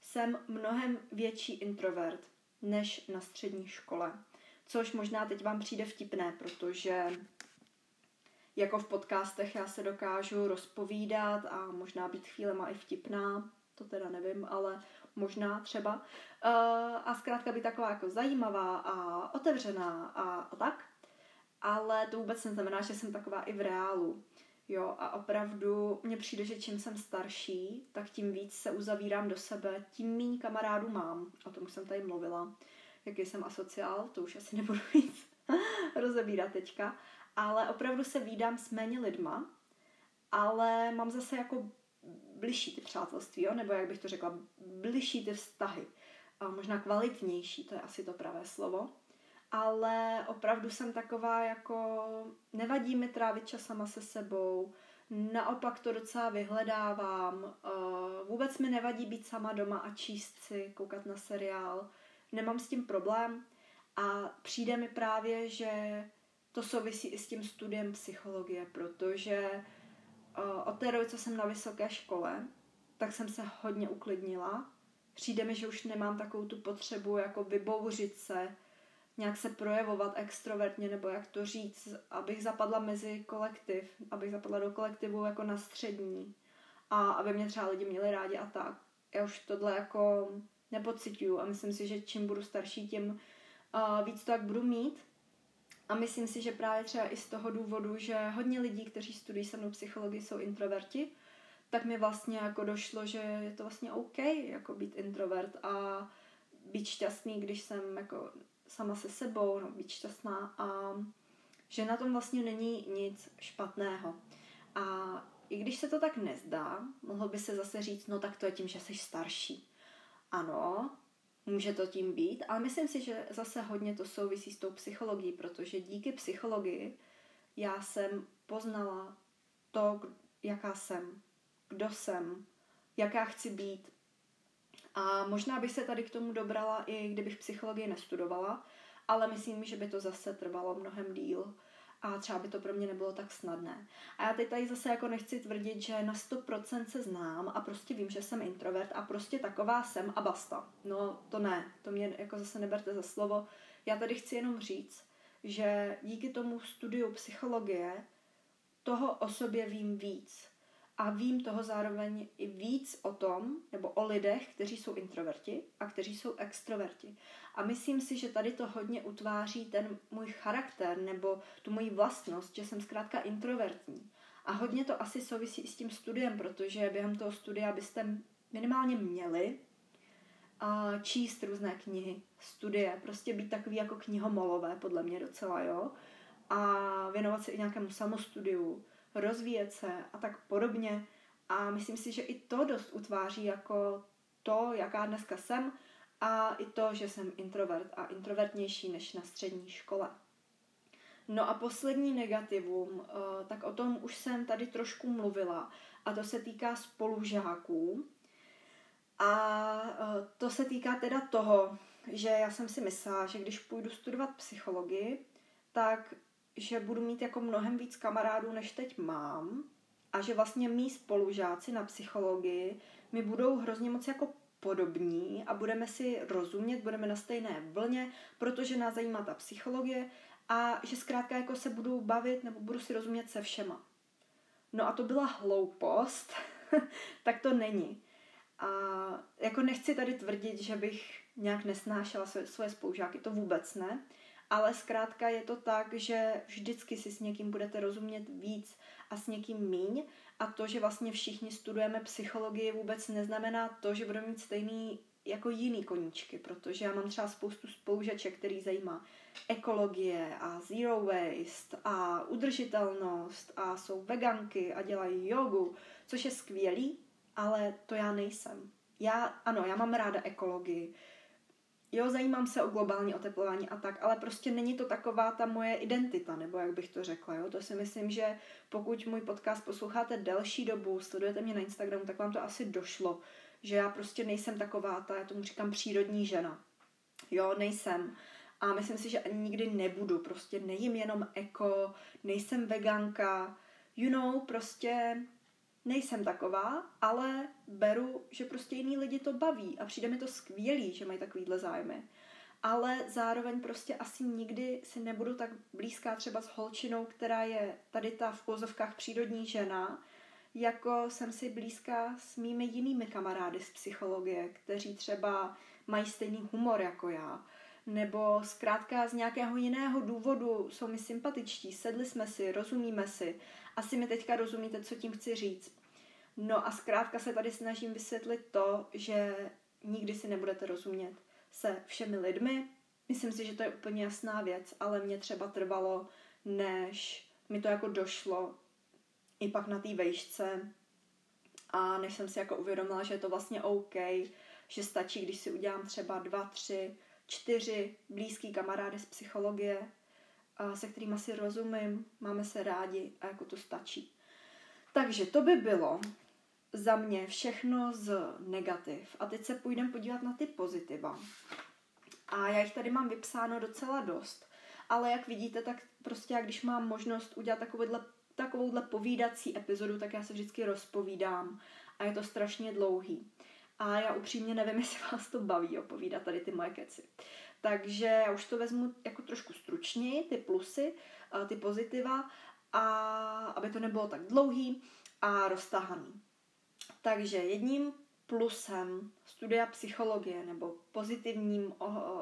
Jsem mnohem větší introvert než na střední škole což možná teď vám přijde vtipné, protože jako v podcastech já se dokážu rozpovídat a možná být chvílema i vtipná, to teda nevím, ale možná třeba. Uh, a zkrátka být taková jako zajímavá a otevřená a, a tak. Ale to vůbec neznamená, že jsem taková i v reálu. Jo, a opravdu mně přijde, že čím jsem starší, tak tím víc se uzavírám do sebe, tím méně kamarádů mám. O tom jsem tady mluvila jaký jsem asociál, to už asi nebudu *laughs* víc rozebírat teďka, ale opravdu se výdám s méně lidma, ale mám zase jako bližší ty přátelství, jo? nebo jak bych to řekla, bližší ty vztahy. A možná kvalitnější, to je asi to pravé slovo. Ale opravdu jsem taková jako, nevadí mi trávit čas sama se sebou, naopak to docela vyhledávám, vůbec mi nevadí být sama doma a číst si, koukat na seriál, nemám s tím problém a přijde mi právě, že to souvisí i s tím studiem psychologie, protože uh, od té doby, co jsem na vysoké škole, tak jsem se hodně uklidnila. Přijde mi, že už nemám takovou tu potřebu jako vybouřit se, nějak se projevovat extrovertně, nebo jak to říct, abych zapadla mezi kolektiv, abych zapadla do kolektivu jako na střední a aby mě třeba lidi měli rádi a tak. Já už tohle jako nepocituju a myslím si, že čím budu starší, tím uh, víc to tak budu mít. A myslím si, že právě třeba i z toho důvodu, že hodně lidí, kteří studují se mnou psychologii, jsou introverti, tak mi vlastně jako došlo, že je to vlastně OK jako být introvert a být šťastný, když jsem jako sama se sebou, no, být šťastná a že na tom vlastně není nic špatného. A i když se to tak nezdá, mohlo by se zase říct, no tak to je tím, že jsi starší. Ano, může to tím být, ale myslím si, že zase hodně to souvisí s tou psychologií, protože díky psychologii já jsem poznala to, jaká jsem, kdo jsem, jaká chci být. A možná bych se tady k tomu dobrala, i kdybych psychologii nestudovala, ale myslím, že by to zase trvalo mnohem díl a třeba by to pro mě nebylo tak snadné. A já teď tady zase jako nechci tvrdit, že na 100% se znám a prostě vím, že jsem introvert a prostě taková jsem a basta. No to ne, to mě jako zase neberte za slovo. Já tady chci jenom říct, že díky tomu studiu psychologie toho o sobě vím víc a vím toho zároveň i víc o tom, nebo o lidech, kteří jsou introverti a kteří jsou extroverti. A myslím si, že tady to hodně utváří ten můj charakter nebo tu moji vlastnost, že jsem zkrátka introvertní. A hodně to asi souvisí i s tím studiem, protože během toho studia byste minimálně měli uh, číst různé knihy, studie, prostě být takový jako knihomolové, podle mě docela, jo. A věnovat se i nějakému samostudiu, rozvíjet se a tak podobně. A myslím si, že i to dost utváří jako to, jaká dneska jsem a i to, že jsem introvert a introvertnější než na střední škole. No a poslední negativum, eh, tak o tom už jsem tady trošku mluvila a to se týká spolužáků. A eh, to se týká teda toho, že já jsem si myslela, že když půjdu studovat psychologii, tak že budu mít jako mnohem víc kamarádů, než teď mám a že vlastně mý spolužáci na psychologii mi budou hrozně moc jako podobní a budeme si rozumět, budeme na stejné vlně, protože nás zajímá ta psychologie a že zkrátka jako se budu bavit nebo budu si rozumět se všema. No a to byla hloupost, *laughs* tak to není. A jako nechci tady tvrdit, že bych nějak nesnášela své, svoje spolužáky, to vůbec ne, ale zkrátka je to tak, že vždycky si s někým budete rozumět víc a s někým míň a to, že vlastně všichni studujeme psychologii vůbec neznamená to, že budeme mít stejný jako jiný koníčky, protože já mám třeba spoustu spolužaček, který zajímá ekologie a zero waste a udržitelnost a jsou veganky a dělají jogu, což je skvělý, ale to já nejsem. Já, ano, já mám ráda ekologii, jo, zajímám se o globální oteplování a tak, ale prostě není to taková ta moje identita, nebo jak bych to řekla, jo. To si myslím, že pokud můj podcast posloucháte delší dobu, sledujete mě na Instagramu, tak vám to asi došlo, že já prostě nejsem taková ta, já tomu říkám přírodní žena. Jo, nejsem. A myslím si, že ani nikdy nebudu. Prostě nejím jenom eko, nejsem veganka, you know, prostě nejsem taková, ale beru, že prostě jiný lidi to baví a přijde mi to skvělý, že mají takovýhle zájmy. Ale zároveň prostě asi nikdy si nebudu tak blízká třeba s holčinou, která je tady ta v pozovkách přírodní žena, jako jsem si blízká s mými jinými kamarády z psychologie, kteří třeba mají stejný humor jako já, nebo zkrátka z nějakého jiného důvodu jsou mi sympatičtí, sedli jsme si, rozumíme si. Asi mi teďka rozumíte, co tím chci říct. No a zkrátka se tady snažím vysvětlit to, že nikdy si nebudete rozumět se všemi lidmi. Myslím si, že to je úplně jasná věc, ale mě třeba trvalo, než mi to jako došlo i pak na té vejšce a než jsem si jako uvědomila, že je to vlastně OK, že stačí, když si udělám třeba dva, tři, čtyři blízký kamarády z psychologie, se kterými si rozumím, máme se rádi a jako to stačí. Takže to by bylo za mě všechno z negativ. A teď se půjdeme podívat na ty pozitiva. A já jich tady mám vypsáno docela dost. Ale jak vidíte, tak prostě jak když mám možnost udělat takovouhle, takovouhle povídací epizodu, tak já se vždycky rozpovídám. A je to strašně dlouhý. A já upřímně nevím, *laughs* jestli vás to baví opovídat tady ty moje keci. Takže já už to vezmu jako trošku stručněji, ty plusy, ty pozitiva, a aby to nebylo tak dlouhý a roztahaný. Takže jedním plusem studia psychologie nebo pozitivním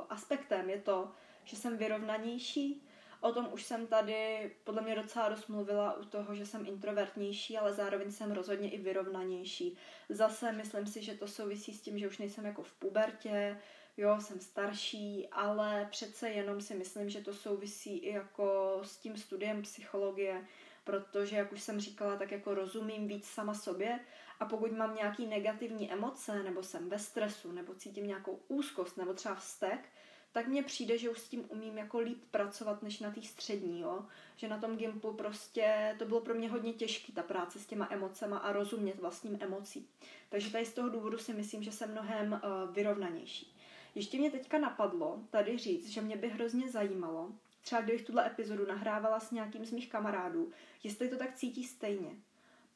aspektem je to, že jsem vyrovnanější. O tom už jsem tady podle mě docela dost mluvila u toho, že jsem introvertnější, ale zároveň jsem rozhodně i vyrovnanější. Zase myslím si, že to souvisí s tím, že už nejsem jako v pubertě, jo, jsem starší, ale přece jenom si myslím, že to souvisí i jako s tím studiem psychologie, protože, jak už jsem říkala, tak jako rozumím víc sama sobě a pokud mám nějaký negativní emoce, nebo jsem ve stresu, nebo cítím nějakou úzkost, nebo třeba vztek, tak mně přijde, že už s tím umím jako líp pracovat, než na té střední, jo? Že na tom Gimplu prostě to bylo pro mě hodně těžké, ta práce s těma emocema a rozumět vlastním emocím. Takže tady z toho důvodu si myslím, že jsem mnohem uh, vyrovnanější. Ještě mě teďka napadlo tady říct, že mě by hrozně zajímalo, třeba kdybych tuhle epizodu nahrávala s nějakým z mých kamarádů, jestli to tak cítí stejně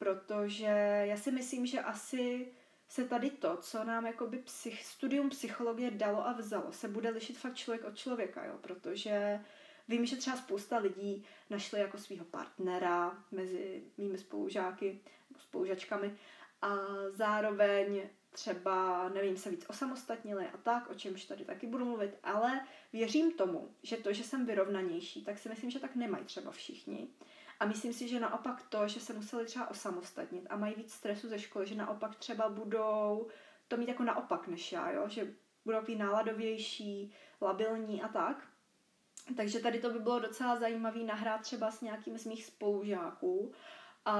protože já si myslím, že asi se tady to, co nám jakoby psych, studium psychologie dalo a vzalo, se bude lišit fakt člověk od člověka, jo, protože vím, že třeba spousta lidí našli jako svého partnera mezi mými spolužáky, spolužačkami a zároveň třeba, nevím, se víc osamostatnili a tak, o čemž tady taky budu mluvit, ale věřím tomu, že to, že jsem vyrovnanější, tak si myslím, že tak nemají třeba všichni A myslím si, že naopak to, že se museli třeba osamostatnit a mají víc stresu ze školy, že naopak třeba budou to mít jako naopak než já, jo? že budou takový náladovější, labilní a tak. Takže tady to by bylo docela zajímavé nahrát třeba s nějakým z mých spolužáků. A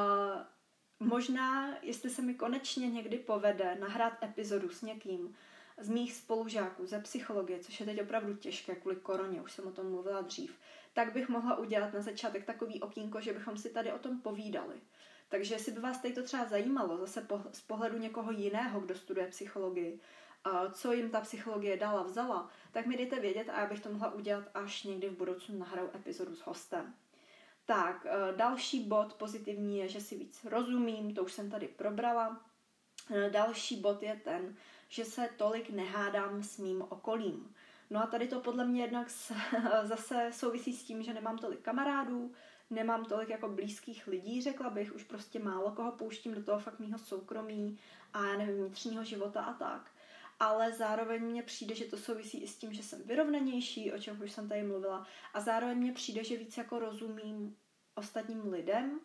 možná, jestli se mi konečně někdy povede nahrát epizodu s někým z mých spolužáků ze psychologie, což je teď opravdu těžké kvůli koroně, už jsem o tom mluvila dřív, tak bych mohla udělat na začátek takový okýnko, že bychom si tady o tom povídali. Takže jestli by vás tady to třeba zajímalo, zase po, z pohledu někoho jiného, kdo studuje psychologii, co jim ta psychologie dala, vzala, tak mi dejte vědět a já bych to mohla udělat až někdy v budoucnu nahraju epizodu s hostem. Tak, e, další bod pozitivní je, že si víc rozumím, to už jsem tady probrala. E, další bod je ten, že se tolik nehádám s mým okolím. No a tady to podle mě jednak *laughs* zase souvisí s tím, že nemám tolik kamarádů, nemám tolik jako blízkých lidí, řekla bych, už prostě málo koho pouštím do toho fakt mýho soukromí a já nevím, vnitřního života a tak. Ale zároveň mně přijde, že to souvisí i s tím, že jsem vyrovnanější, o čem už jsem tady mluvila, a zároveň mně přijde, že víc jako rozumím ostatním lidem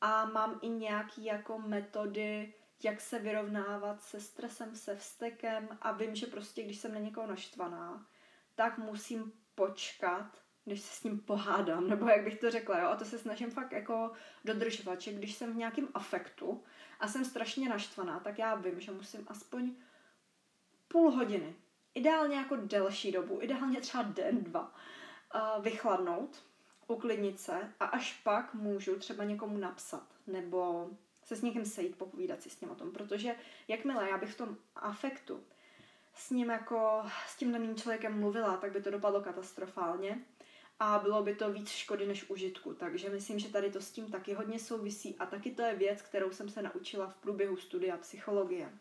a mám i nějaký jako metody, jak se vyrovnávat se stresem, se vztekem a vím, že prostě, když jsem na někoho naštvaná, tak musím počkat, když se s ním pohádám, *laughs* nebo jak bych to řekla, jo, a to se snažím fakt jako dodržovat, že když jsem v nějakém afektu a jsem strašně naštvaná, tak já vím, že musím aspoň půl hodiny, ideálně jako delší dobu, ideálně třeba den, dva, vychladnout, uklidnit se a až pak můžu třeba někomu napsat nebo se s někým sejít, popovídat si s ním o tom, protože jakmile já bych v tom afektu s ním jako, s tím daným člověkem mluvila, tak by to dopadlo katastrofálně a bylo by to víc škody než užitku. Takže myslím, že tady to s tím taky hodně souvisí a taky to je věc, kterou jsem se naučila v průběhu studia psychologie.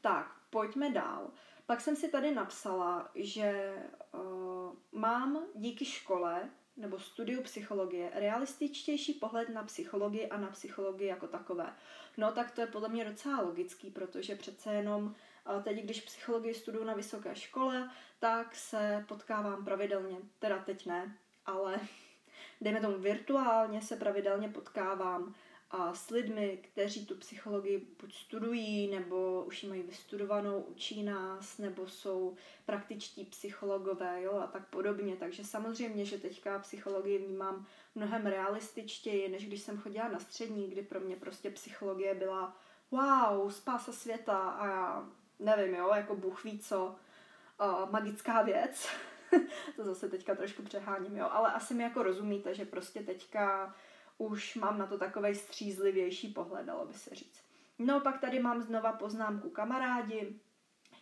Tak, pojďme dál. Pak jsem si tady napsala, že uh, mám díky škole nebo studiu psychologie realističtější pohled na psychologii a na psychologii jako takové. No tak to je podle mě docela logický, protože přece jenom teď, když psychologii studuju na vysoké škole, tak se potkávám pravidelně, teda teď ne, ale *laughs* dejme tomu virtuálně se pravidelně potkávám a s lidmi, kteří tu psychologii buď studují, nebo už ji mají vystudovanou, učí nás, nebo jsou praktičtí psychologové, jo, a tak podobně. Takže samozřejmě, že teďka psychologii vnímám mnohem realističtěji, než když jsem chodila na střední, kdy pro mě prostě psychologie byla wow, spása světa a já nevím, jo, jako Bůh ví co, uh, magická věc. *laughs* to zase teďka trošku přeháním, jo, ale asi mi jako rozumíte, že prostě teďka už mám na to takový střízlivější pohled, dalo by se říct. No pak tady mám znova poznámku kamarádi,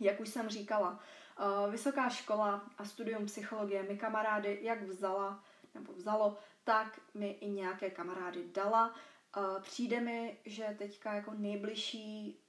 jak už jsem říkala, uh, vysoká škola a studium psychologie mi kamarády jak vzala, nebo vzalo, tak mi i nějaké kamarády dala. Uh, přijde mi, že teďka jako nejbližší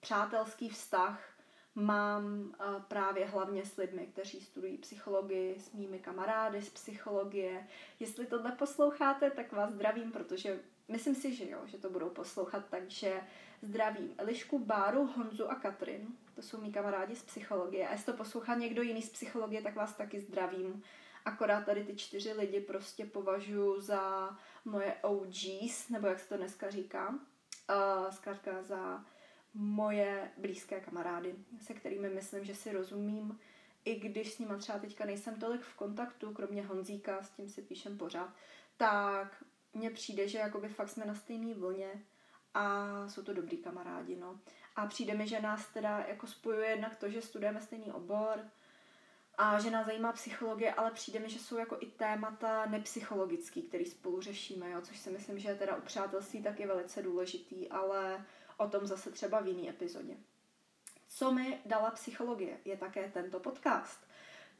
přátelský vztah mám právě hlavně s lidmi, kteří studují psychologii, s mými kamarády z psychologie. Jestli tohle posloucháte, tak vás zdravím, protože myslím si, že jo, že to budou poslouchat, takže zdravím Elišku, Báru, Honzu a Katrin. To jsou mý kamarádi z psychologie. A jestli to poslouchá někdo jiný z psychologie, tak vás taky zdravím. Akorát tady ty čtyři lidi prostě považuji za moje OGs, nebo jak se to dneska říká. Uh, zkrátka za moje blízké kamarády, se kterými myslím, že si rozumím, i když s nimi třeba teďka nejsem tolik v kontaktu, kromě Honzíka, s tím si píšem pořád, tak mně přijde, že jakoby fakt jsme na stejné vlně a jsou to dobrý kamarádi, no. A přijde mi, že nás teda jako spojuje jednak to, že studujeme stejný obor a že nás zajímá psychologie, ale přijde mi, že jsou jako i témata nepsychologický, který spolu řešíme, jo, což si myslím, že je teda u přátelství taky velice důležitý, ale o tom zase třeba v jiný epizodě. Co mi dala psychologie, je také tento podcast,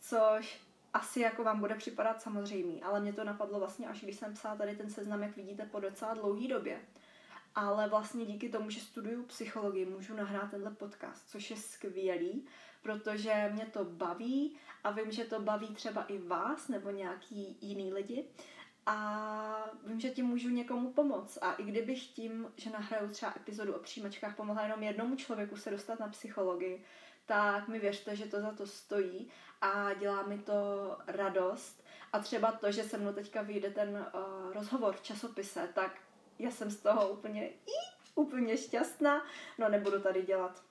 což asi jako vám bude připadat samozřejmý, ale mě to napadlo vlastně až když jsem psala tady ten seznam, jak vidíte, po docela dlouhý době. Ale vlastně díky tomu, že studuju psychologii, můžu nahrát tenhle podcast, což je skvělý, protože mě to baví a vím, že to baví třeba i vás nebo nějaký jiný lidi a vím, že tím můžu někomu pomoct. A i kdybych tím, že nahraju třeba epizodu o přijímačkách, pomohla jenom jednomu člověku se dostat na psychologii, tak mi věřte, že to za to stojí a dělá mi to radost. A třeba to, že se mnou teďka vyjde ten uh, rozhovor v časopise, tak já jsem z toho úplně, úplně šťastná. No nebudu tady dělat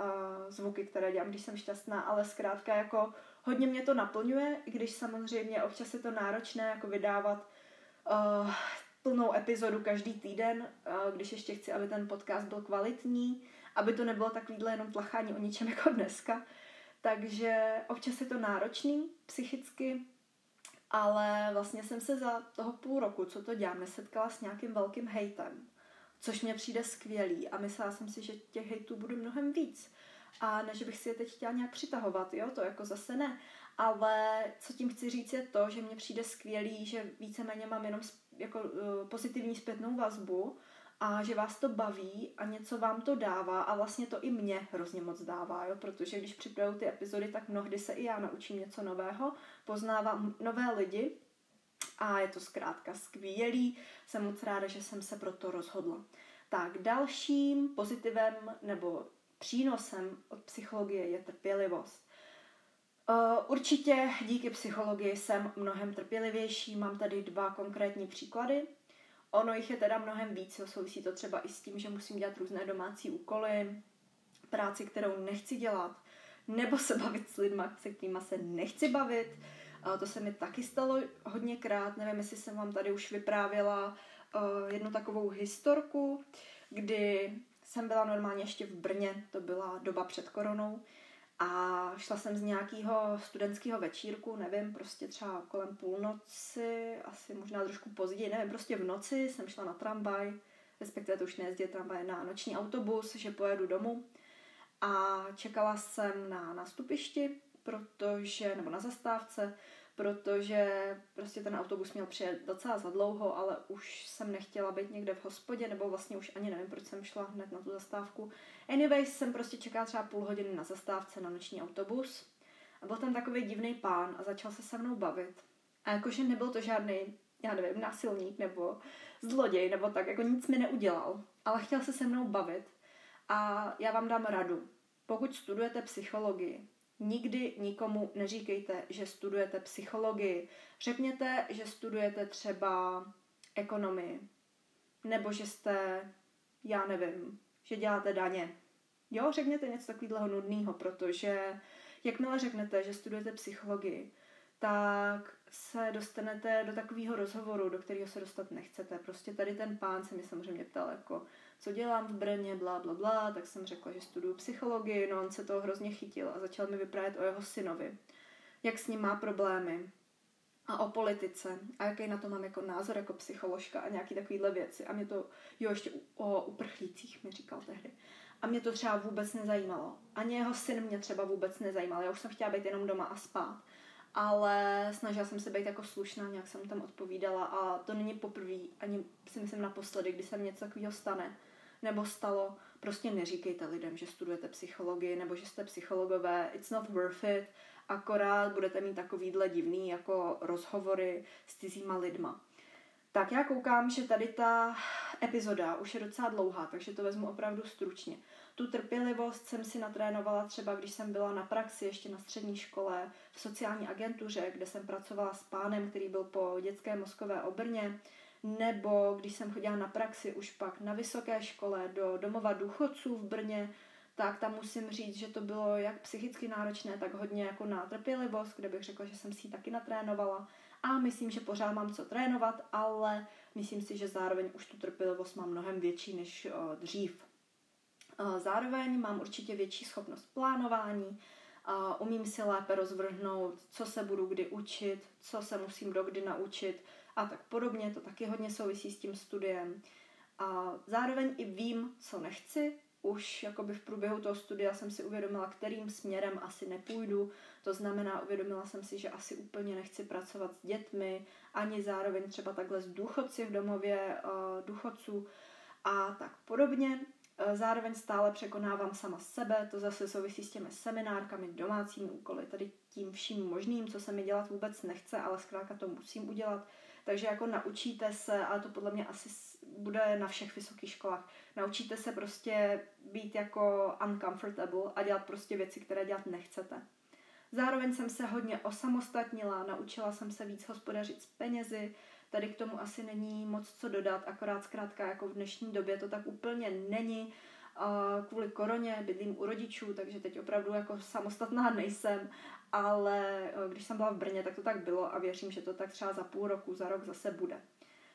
uh, zvuky, které dělám, když jsem šťastná, ale zkrátka jako hodně mě to naplňuje, i když samozřejmě občas je to náročné jako vydávat uh, plnou epizodu každý týden, uh, když ještě chci, aby ten podcast byl kvalitní, aby to nebylo takovýhle jenom tlachání o ničem *laughs* jako dneska. Takže občas je to náročný psychicky, ale vlastně jsem se za toho půl roku, co to dělám, nesetkala s nějakým velkým hejtem, což mě přijde skvělý a myslela jsem si, že těch hejtů bude mnohem víc. A ne, že bych si je teď chtěla nějak přitahovat, jo, to jako zase ne. Ale co tím chci říct je to, že mně přijde skvělý, že víceméně mám jenom jako uh, pozitivní zpětnou vazbu a že vás to baví a něco vám to dává a vlastně to i mě hrozně moc dává, jo? protože když připravuju ty epizody, tak mnohdy se i já naučím něco nového, poznávám nové lidi a je to zkrátka skvělý. Jsem moc ráda, že jsem se pro to rozhodla. Tak dalším pozitivem nebo přínosem od psychologie je trpělivost. Uh, určitě díky psychologii jsem mnohem trpělivější. Mám tady dva konkrétní příklady. Ono jich je teda mnohem víc, jo. souvisí to třeba i s tím, že musím dělat různé domácí úkoly, práci, kterou nechci dělat, nebo se bavit s lidmi, se kterými se nechci bavit. A to se mi taky stalo hodněkrát, nevím, jestli jsem vám tady už vyprávěla uh, jednu takovou historku, kdy jsem byla normálně ještě v Brně, to byla doba před koronou, a šla jsem z nějakého studentského večírku, nevím, prostě třeba kolem půlnoci, asi možná trošku později, nevím, prostě v noci jsem šla na tramvaj, respektive to už nejezdí tramvaj, na noční autobus, že pojedu domů. A čekala jsem na nastupišti, protože, nebo na zastávce, protože prostě ten autobus měl přijet docela za dlouho, ale už jsem nechtěla být někde v hospodě, nebo vlastně už ani nevím, proč jsem šla hned na tu zastávku. Anyways, jsem prostě čekala třeba půl hodiny na zastávce na noční autobus a byl tam takový divný pán a začal se se mnou bavit. A jakože nebyl to žádný, já nevím, násilník nebo zloděj nebo tak, jako nic mi neudělal, ale chtěl se se mnou bavit. A já vám dám radu. Pokud studujete psychologii, Nikdy nikomu neříkejte, že studujete psychologii. Řekněte, že studujete třeba ekonomii. Nebo že jste, já nevím, že děláte daně. Jo, řekněte něco takového nudného, protože jakmile řeknete, že studujete psychologii, tak se dostanete do takového rozhovoru, do kterého se dostat nechcete. Prostě tady ten pán se mi samozřejmě ptal, jako, co dělám v Brně, bla, bla, bla, tak jsem řekla, že studuju psychologii, no on se toho hrozně chytil a začal mi vyprávět o jeho synovi, jak s ním má problémy a o politice a jaký na to mám jako názor jako psycholožka a nějaký takovýhle věci. A mě to, jo, ještě o uprchlících mi říkal tehdy. A mě to třeba vůbec nezajímalo. Ani jeho syn mě třeba vůbec nezajímal. Já už jsem chtěla být jenom doma a spát ale snažila jsem se být jako slušná, nějak jsem tam odpovídala a to není poprvé, ani si myslím naposledy, kdy se něco takového stane nebo stalo. Prostě neříkejte lidem, že studujete psychologii nebo že jste psychologové, it's not worth it, akorát budete mít takovýhle divný jako rozhovory s cizíma lidma. Tak já koukám, že tady ta epizoda už je docela dlouhá, takže to vezmu opravdu stručně. Tu trpělivost jsem si natrénovala třeba, když jsem byla na praxi ještě na střední škole v sociální agentuře, kde jsem pracovala s pánem, který byl po dětské mozkové obrně, nebo když jsem chodila na praxi už pak na vysoké škole do domova důchodců v Brně, tak tam musím říct, že to bylo jak psychicky náročné, tak hodně jako na trpělivost, kde bych řekla, že jsem si ji taky natrénovala. A myslím, že pořád mám co trénovat, ale myslím si, že zároveň už tu trpělivost mám mnohem větší než dřív. Zároveň mám určitě větší schopnost plánování, umím si lépe rozvrhnout, co se budu kdy učit, co se musím dokdy naučit a tak podobně. To taky hodně souvisí s tím studiem. A zároveň i vím, co nechci. Už jakoby v průběhu toho studia jsem si uvědomila, kterým směrem asi nepůjdu. To znamená, uvědomila jsem si, že asi úplně nechci pracovat s dětmi, ani zároveň třeba takhle s důchodci v domově uh, důchodců a tak podobně. Eh, zároveň stále překonávám sama sebe, to zase souvisí s těmi seminárkami, domácími úkoly, tady tím vším možným, co se mi dělat vůbec nechce, ale zkrátka to musím udělat. Takže jako naučíte se, ale to podle mě asi bude na všech vysokých školách, naučíte se prostě být jako uncomfortable a dělat prostě věci, které dělat nechcete. Zároveň jsem se hodně osamostatnila, naučila jsem se víc hospodařit s penězi, tady k tomu asi není moc co dodat, akorát zkrátka jako v dnešní době to tak úplně není. Kvůli koroně bydlím u rodičů, takže teď opravdu jako samostatná *laughs* nejsem, ale eh, když jsem byla v Brně, tak to tak bylo a věřím, že to tak třeba za půl roku, za rok zase bude.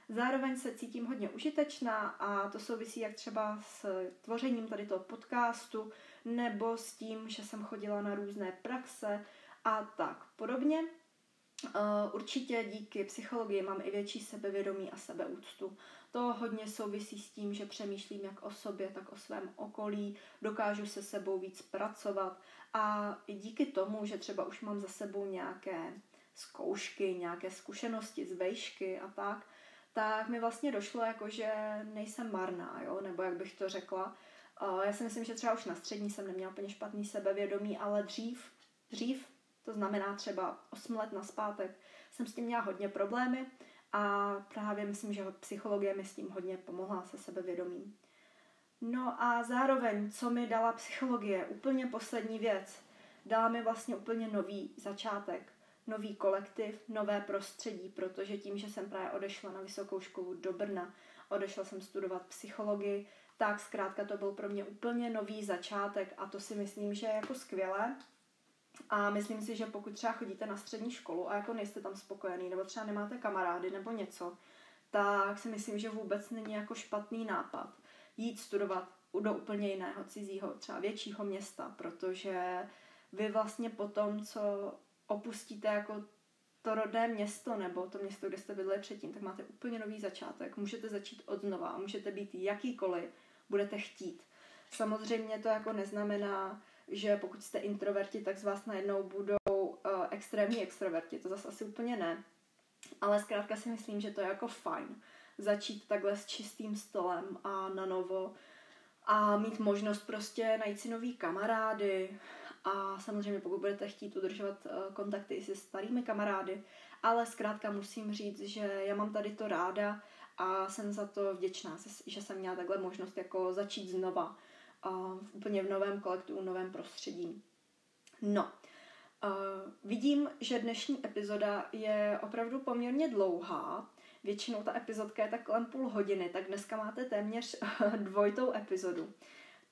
Zároveň se cítím hodně užitečná a to souvisí jak třeba s tvořením tady toho podcastu nebo s tím, že jsem chodila na různé praxe a tak podobně. Uh, určitě díky psychologii mám i větší sebevědomí a sebeúctu. To hodně souvisí s tím, že přemýšlím jak o sobě, tak o svém okolí, dokážu se sebou víc pracovat a i díky tomu, že třeba už mám za sebou nějaké zkoušky, nějaké zkušenosti z vejšky a tak, tak mi vlastně došlo, jako že nejsem marná, jo? nebo jak bych to řekla. Já si myslím, že třeba už na střední jsem neměla úplně špatný sebevědomí, ale dřív, dřív, to znamená třeba 8 let naspátek, jsem s tím měla hodně problémy a právě myslím, že psychologie mi s tím hodně pomohla se sebevědomím. No a zároveň, co mi dala psychologie, úplně poslední věc, dala mi vlastně úplně nový začátek nový kolektiv, nové prostředí, protože tím, že jsem právě odešla na vysokou školu do Brna, odešla jsem studovat psychologii, tak zkrátka to byl pro mě úplně nový začátek a to si myslím, že je jako skvělé. A myslím si, že pokud třeba chodíte na střední školu a jako nejste tam spokojený, nebo třeba nemáte kamarády nebo něco, tak si myslím, že vůbec není jako špatný nápad jít studovat do úplně jiného cizího, třeba většího města, protože vy vlastně po tom, co opustíte jako to rodné město nebo to město, kde jste bydleli předtím, tak máte úplně nový začátek. Můžete začít od znova můžete být jakýkoliv budete chtít. Samozřejmě to jako neznamená, že pokud jste introverti, tak z vás najednou budou uh, extrémní extroverti. To zase asi úplně ne. Ale zkrátka si myslím, že to je jako fajn začít takhle s čistým stolem a na novo a mít možnost prostě najít si nový kamarády, a samozřejmě pokud budete chtít udržovat eh, kontakty i se starými kamarády, ale zkrátka musím říct, že já mám tady to ráda a jsem za to vděčná, že jsem měla takhle možnost jako začít znova uh, úplně v novém kolektivu, novém prostředí. No, uh, vidím, že dnešní epizoda je opravdu poměrně dlouhá, většinou ta epizodka je tak kolem půl hodiny, tak dneska máte téměř *laughs* dvojitou epizodu.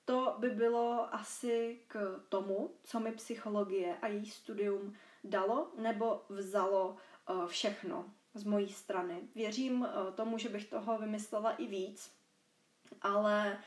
To by bylo asi k tomu, co mi psychologie a její studium dalo nebo vzalo uh, všechno z mojí strany. Věřím uh, tomu, že bych toho vymyslela i víc, ale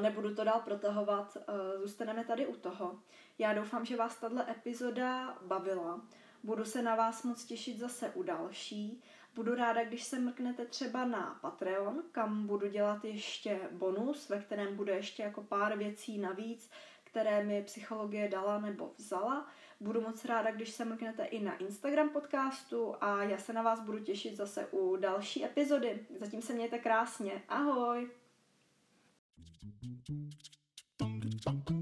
nebudu to dál protahovat, zůstaneme tady u toho. Já doufám, že vás tato epizoda bavila. Budu se na vás moc těšit zase u další Budu ráda, když se mrknete třeba na Patreon, kam budu dělat ještě bonus, ve kterém bude ještě jako pár věcí navíc, které mi psychologie dala nebo vzala. Budu moc ráda, když se mrknete i na Instagram podcastu a já se na vás budu těšit zase u další epizody. Zatím se mějte krásně. Ahoj! Dunkin' Dunkin'